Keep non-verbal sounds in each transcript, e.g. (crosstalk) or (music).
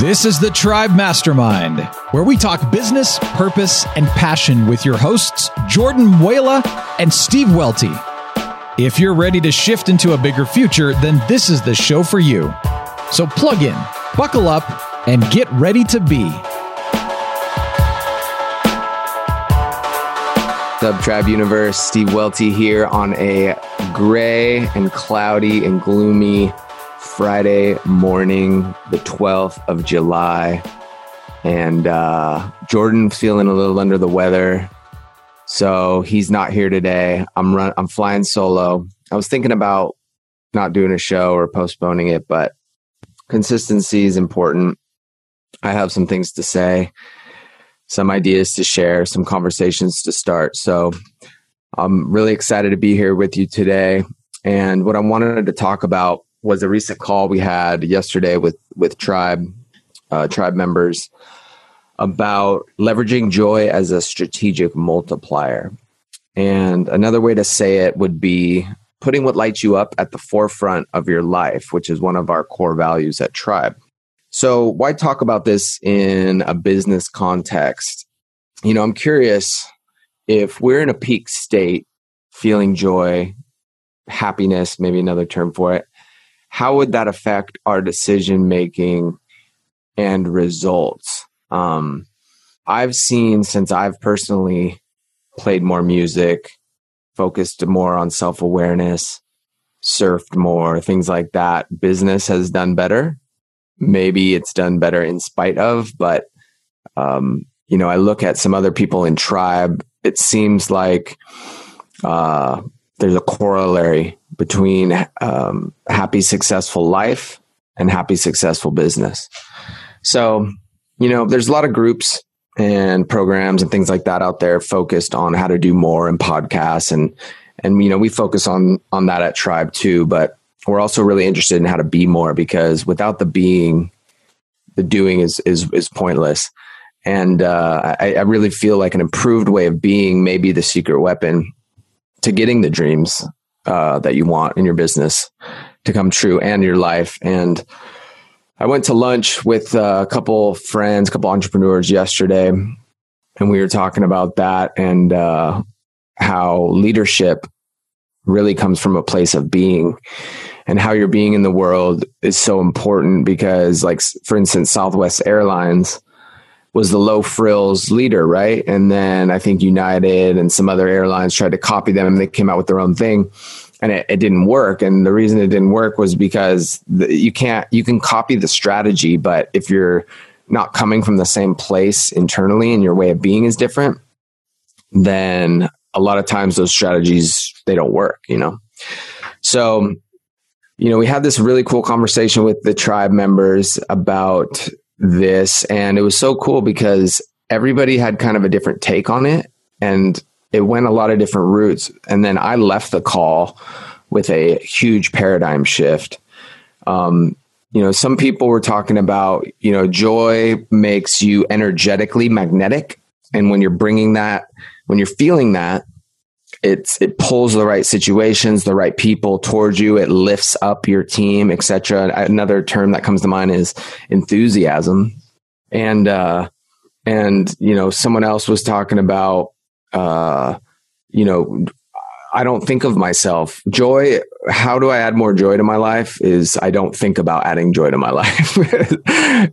This is the Tribe Mastermind, where we talk business, purpose, and passion with your hosts, Jordan Muela and Steve Welty. If you're ready to shift into a bigger future, then this is the show for you. So plug in, buckle up, and get ready to be. Sub Tribe Universe, Steve Welty here on a gray and cloudy and gloomy Friday morning, the 12th of July. And uh, Jordan feeling a little under the weather. So he's not here today. I'm run I'm flying solo. I was thinking about not doing a show or postponing it, but consistency is important. I have some things to say, some ideas to share, some conversations to start. So I'm really excited to be here with you today. And what I wanted to talk about was a recent call we had yesterday with with tribe uh, tribe members about leveraging joy as a strategic multiplier. And another way to say it would be putting what lights you up at the forefront of your life, which is one of our core values at Tribe. So, why talk about this in a business context? You know, I'm curious if we're in a peak state, feeling joy, happiness, maybe another term for it, how would that affect our decision making and results? Um, I've seen since I've personally played more music, focused more on self awareness, surfed more, things like that, business has done better. Maybe it's done better in spite of, but, um, you know, I look at some other people in tribe, it seems like, uh, there's a corollary between um, happy, successful life and happy, successful business. So, you know, there's a lot of groups and programs and things like that out there focused on how to do more and podcasts. And and you know we focus on on that at tribe too but we're also really interested in how to be more because without the being the doing is is is pointless. And uh, I, I really feel like an improved way of being may be the secret weapon to getting the dreams uh, that you want in your business to come true and your life. And I went to lunch with a couple friends, a couple entrepreneurs yesterday, and we were talking about that and uh, how leadership really comes from a place of being and how you're being in the world is so important because like for instance southwest airlines was the low frills leader, right? And then I think United and some other airlines tried to copy them and they came out with their own thing and it, it didn't work. And the reason it didn't work was because the, you can't, you can copy the strategy, but if you're not coming from the same place internally and your way of being is different, then a lot of times those strategies, they don't work, you know? So, you know, we had this really cool conversation with the tribe members about this and it was so cool because everybody had kind of a different take on it and it went a lot of different routes. And then i left the call with a huge paradigm shift. Um, you know some people were talking about you know joy makes you energetically magnetic and when you're bringing that when you're feeling that it's it pulls the right situations, the right people towards you. It lifts up your team, etc. Another term that comes to mind is enthusiasm, and uh, and you know someone else was talking about uh, you know I don't think of myself joy. How do I add more joy to my life? Is I don't think about adding joy to my (laughs) life,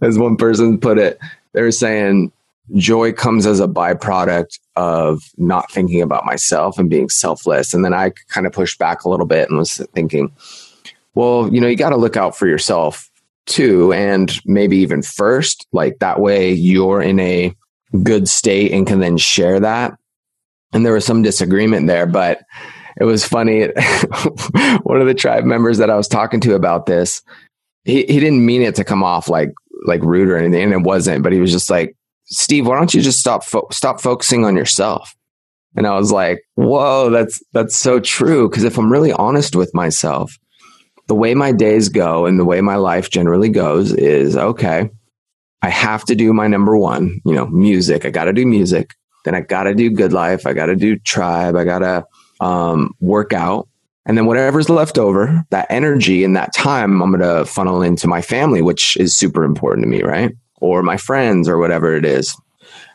as one person put it. They were saying joy comes as a byproduct of not thinking about myself and being selfless. And then I kind of pushed back a little bit and was thinking, well, you know, you got to look out for yourself too. And maybe even first, like that way you're in a good state and can then share that. And there was some disagreement there, but it was funny. (laughs) One of the tribe members that I was talking to about this, he, he didn't mean it to come off like, like rude or anything. And it wasn't, but he was just like, Steve, why don't you just stop fo- stop focusing on yourself? And I was like, whoa, that's that's so true. Because if I'm really honest with myself, the way my days go and the way my life generally goes is okay. I have to do my number one, you know, music. I got to do music. Then I got to do good life. I got to do tribe. I got to um, work out. And then whatever's left over, that energy and that time, I'm going to funnel into my family, which is super important to me, right? Or my friends or whatever it is.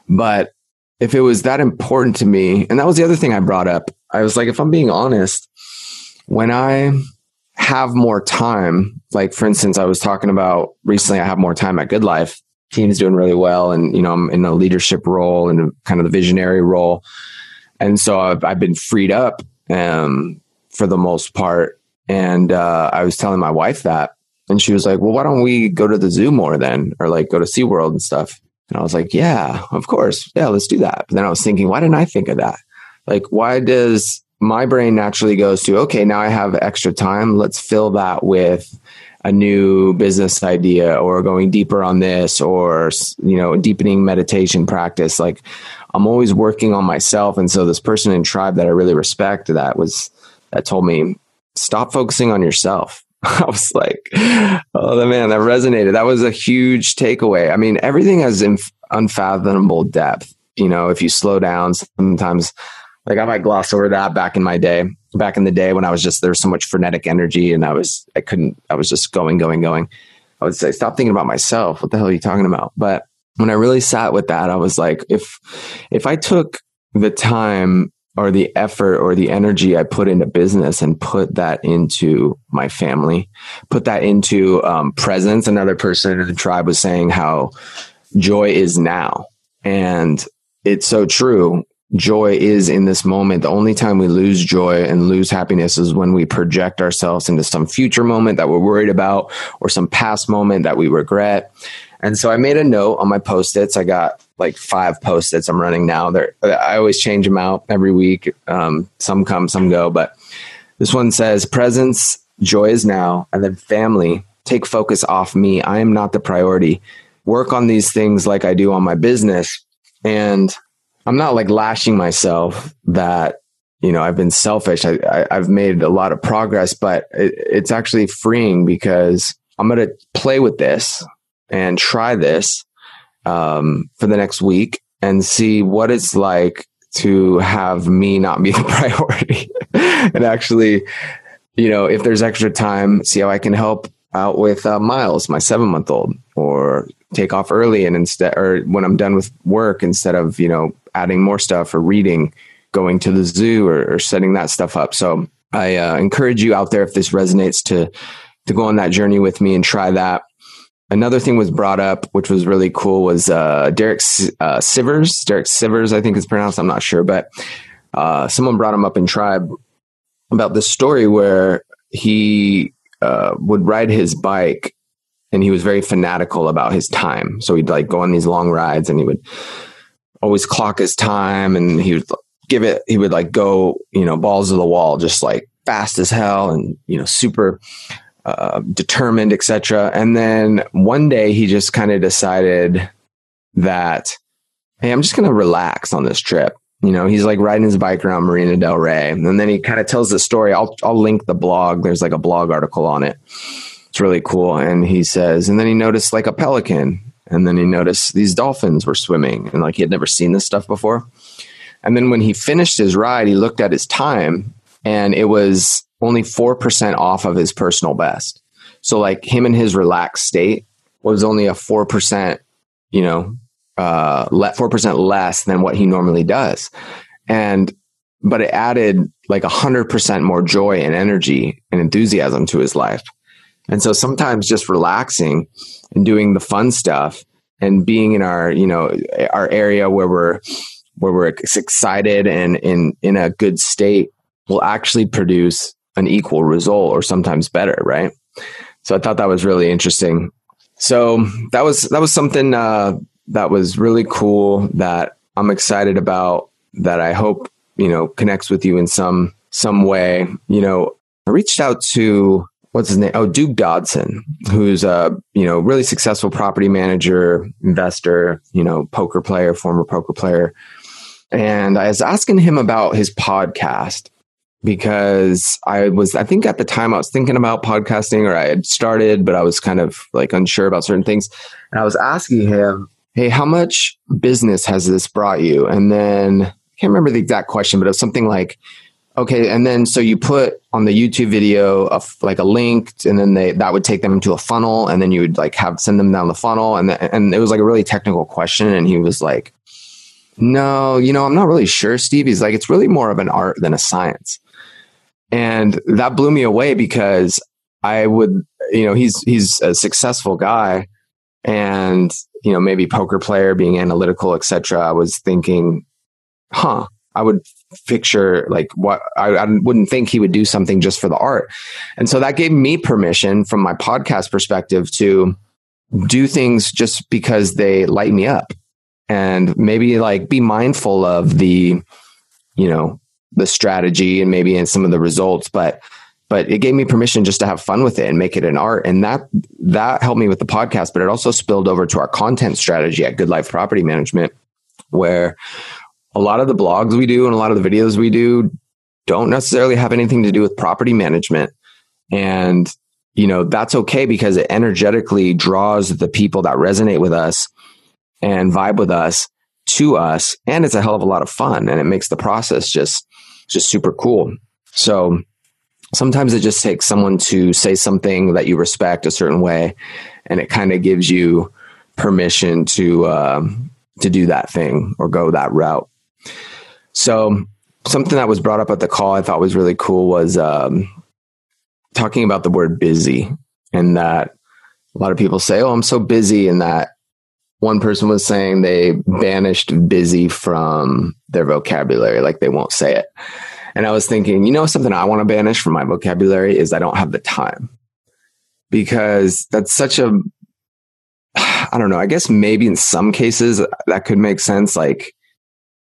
But if it was that important to me, and that was the other thing I brought up, I was like, if I'm being honest, when I have more time, like for instance, I was talking about recently, I have more time at Good Life. Team's doing really well, and you know, I'm in a leadership role and kind of the visionary role, and so I've, I've been freed up um, for the most part. And uh, I was telling my wife that, and she was like, "Well, why don't we go to the zoo more then, or like go to SeaWorld and stuff?" And I was like, "Yeah, of course, yeah, let's do that." But then I was thinking, why didn't I think of that? Like, why does my brain naturally goes to, okay, now I have extra time. Let's fill that with a new business idea or going deeper on this or, you know, deepening meditation practice. Like I'm always working on myself. And so this person in tribe that I really respect that was, that told me, stop focusing on yourself. (laughs) I was like, oh, the man, that resonated. That was a huge takeaway. I mean, everything has inf- unfathomable depth. You know, if you slow down, sometimes like I might gloss over that back in my day, back in the day when I was just, there was so much frenetic energy and I was, I couldn't, I was just going, going, going. I would say, stop thinking about myself. What the hell are you talking about? But when I really sat with that, I was like, if, if I took the time or the effort or the energy I put into business and put that into my family, put that into um, presence. Another person in the tribe was saying how joy is now. And it's so true joy is in this moment. The only time we lose joy and lose happiness is when we project ourselves into some future moment that we're worried about or some past moment that we regret. And so I made a note on my post-its. I got like five post-its I'm running now. They're, I always change them out every week. Um, some come, some go, but this one says presence, joy is now, and then family, take focus off me. I am not the priority. Work on these things like I do on my business. And I'm not like lashing myself that you know I've been selfish. I, I have made a lot of progress, but it, it's actually freeing because I'm going to play with this and try this um, for the next week and see what it's like to have me not be (laughs) the priority (laughs) and actually you know if there's extra time see how i can help out with uh, miles my seven month old or take off early and instead or when i'm done with work instead of you know adding more stuff or reading, going to the zoo or, or setting that stuff up. So I uh, encourage you out there if this resonates to to go on that journey with me and try that. Another thing was brought up, which was really cool, was uh, Derek uh, Sivers. Derek Sivers, I think it's pronounced. I'm not sure, but uh, someone brought him up in Tribe about this story where he uh, would ride his bike and he was very fanatical about his time. So he'd like go on these long rides and he would always clock his time and he would give it, he would like go, you know, balls to the wall, just like fast as hell and, you know, super uh, determined, etc. And then one day he just kind of decided that, hey, I'm just going to relax on this trip. You know, he's like riding his bike around Marina Del Rey. And then he kind of tells the story. I'll, I'll link the blog. There's like a blog article on it. It's really cool. And he says, and then he noticed like a pelican and then he noticed these dolphins were swimming and like he had never seen this stuff before. And then when he finished his ride, he looked at his time and it was only 4% off of his personal best. So like him in his relaxed state was only a 4%, you know, uh, 4% less than what he normally does. And, but it added like a hundred percent more joy and energy and enthusiasm to his life. And so sometimes just relaxing and doing the fun stuff and being in our, you know, our area where we're, where we're excited and in, in a good state will actually produce an equal result or sometimes better. Right. So I thought that was really interesting. So that was, that was something, uh, that was really cool that I'm excited about that I hope, you know, connects with you in some, some way. You know, I reached out to what's his name? Oh, Duke Dodson, who's a you know really successful property manager, investor, you know, poker player, former poker player. And I was asking him about his podcast because I was, I think at the time I was thinking about podcasting or I had started, but I was kind of like unsure about certain things. And I was asking him, Hey, how much business has this brought you? And then I can't remember the exact question, but it was something like, okay, and then so you put on the YouTube video a, like a link, and then they that would take them into a funnel, and then you would like have send them down the funnel, and and it was like a really technical question, and he was like, "No, you know, I'm not really sure, Steve." He's like, "It's really more of an art than a science," and that blew me away because I would, you know, he's he's a successful guy, and you know, maybe poker player, being analytical, etc. I was thinking, huh, I would picture like what I, I, wouldn't think he would do something just for the art. And so that gave me permission from my podcast perspective to do things just because they light me up and maybe like be mindful of the, you know, the strategy and maybe in some of the results, but but it gave me permission just to have fun with it and make it an art and that that helped me with the podcast but it also spilled over to our content strategy at good life property management where a lot of the blogs we do and a lot of the videos we do don't necessarily have anything to do with property management. And, you know, that's okay because it energetically draws the people that resonate with us and vibe with us to us. And it's a hell of a lot of fun and it makes the process just, just super cool. So sometimes it just takes someone to say something that you respect a certain way and it kind of gives you permission to, um, to do that thing or go that route. So something that was brought up at the call I thought was really cool was um, talking about the word busy and that a lot of people say, "Oh, I'm so busy," and that one person was saying they banished busy from their vocabulary, like they won't say it. And I was thinking, you know, something I want to banish from my vocabulary is I don't have the time because that's such a, I don't know, I guess maybe in some cases that could make sense. Like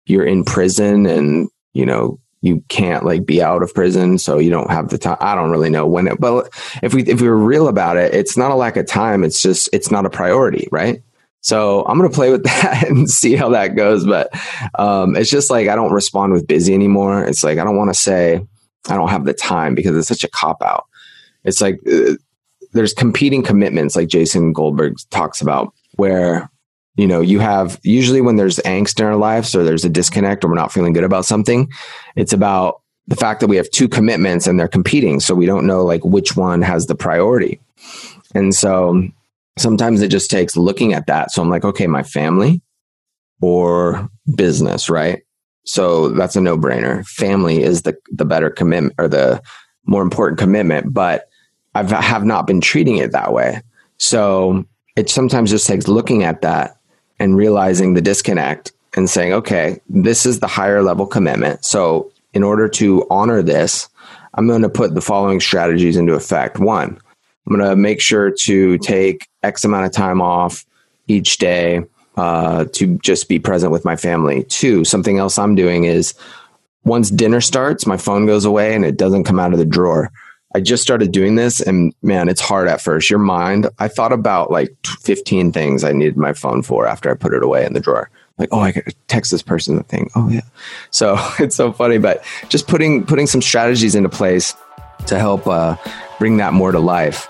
you're in prison and you know you can't like be out of prison so you don't have the time i don't really know when it but if we if we were real about it it's not a lack of time it's just it's not a priority right so i'm going to play with (laughs) that and see how that goes but um, it's just like i don't respond with busy anymore it's like i don't want to say i don't have the time because it's such a cop out it's like uh, there's competing commitments like jason goldberg talks about where you know, you have usually when there's angst in our lives or there's a disconnect or we're not feeling good about something, it's about the fact that we have two commitments and they're competing. So we don't know like which one has the priority. And so sometimes it just takes looking at that. So I'm like, okay, my family or business, right? So that's a no brainer. Family is the, the better commitment or the more important commitment, but I have not been treating it that way. So it sometimes just takes looking at that and realizing the disconnect and saying, okay, this is the higher level commitment. So, in order to honor this, I'm going to put the following strategies into effect. One, I'm going to make sure to take X amount of time off each day uh, to just be present with my family. Two, something else I'm doing is once dinner starts, my phone goes away and it doesn't come out of the drawer. I just started doing this and man, it's hard at first. Your mind, I thought about like 15 things I needed my phone for after I put it away in the drawer. Like, oh, I could text this person the thing. Oh yeah. So (laughs) it's so funny, but just putting, putting some strategies into place to help uh, bring that more to life.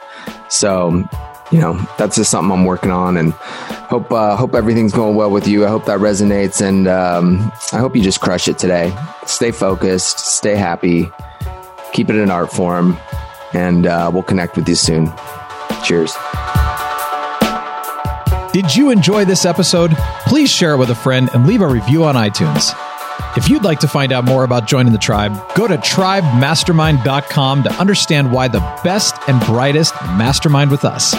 So, you know, that's just something I'm working on and hope, uh, hope everything's going well with you. I hope that resonates and um, I hope you just crush it today. Stay focused, stay happy keep it in art form, and uh, we'll connect with you soon. Cheers. Did you enjoy this episode? Please share it with a friend and leave a review on iTunes. If you'd like to find out more about joining the tribe, go to tribemastermind.com to understand why the best and brightest mastermind with us.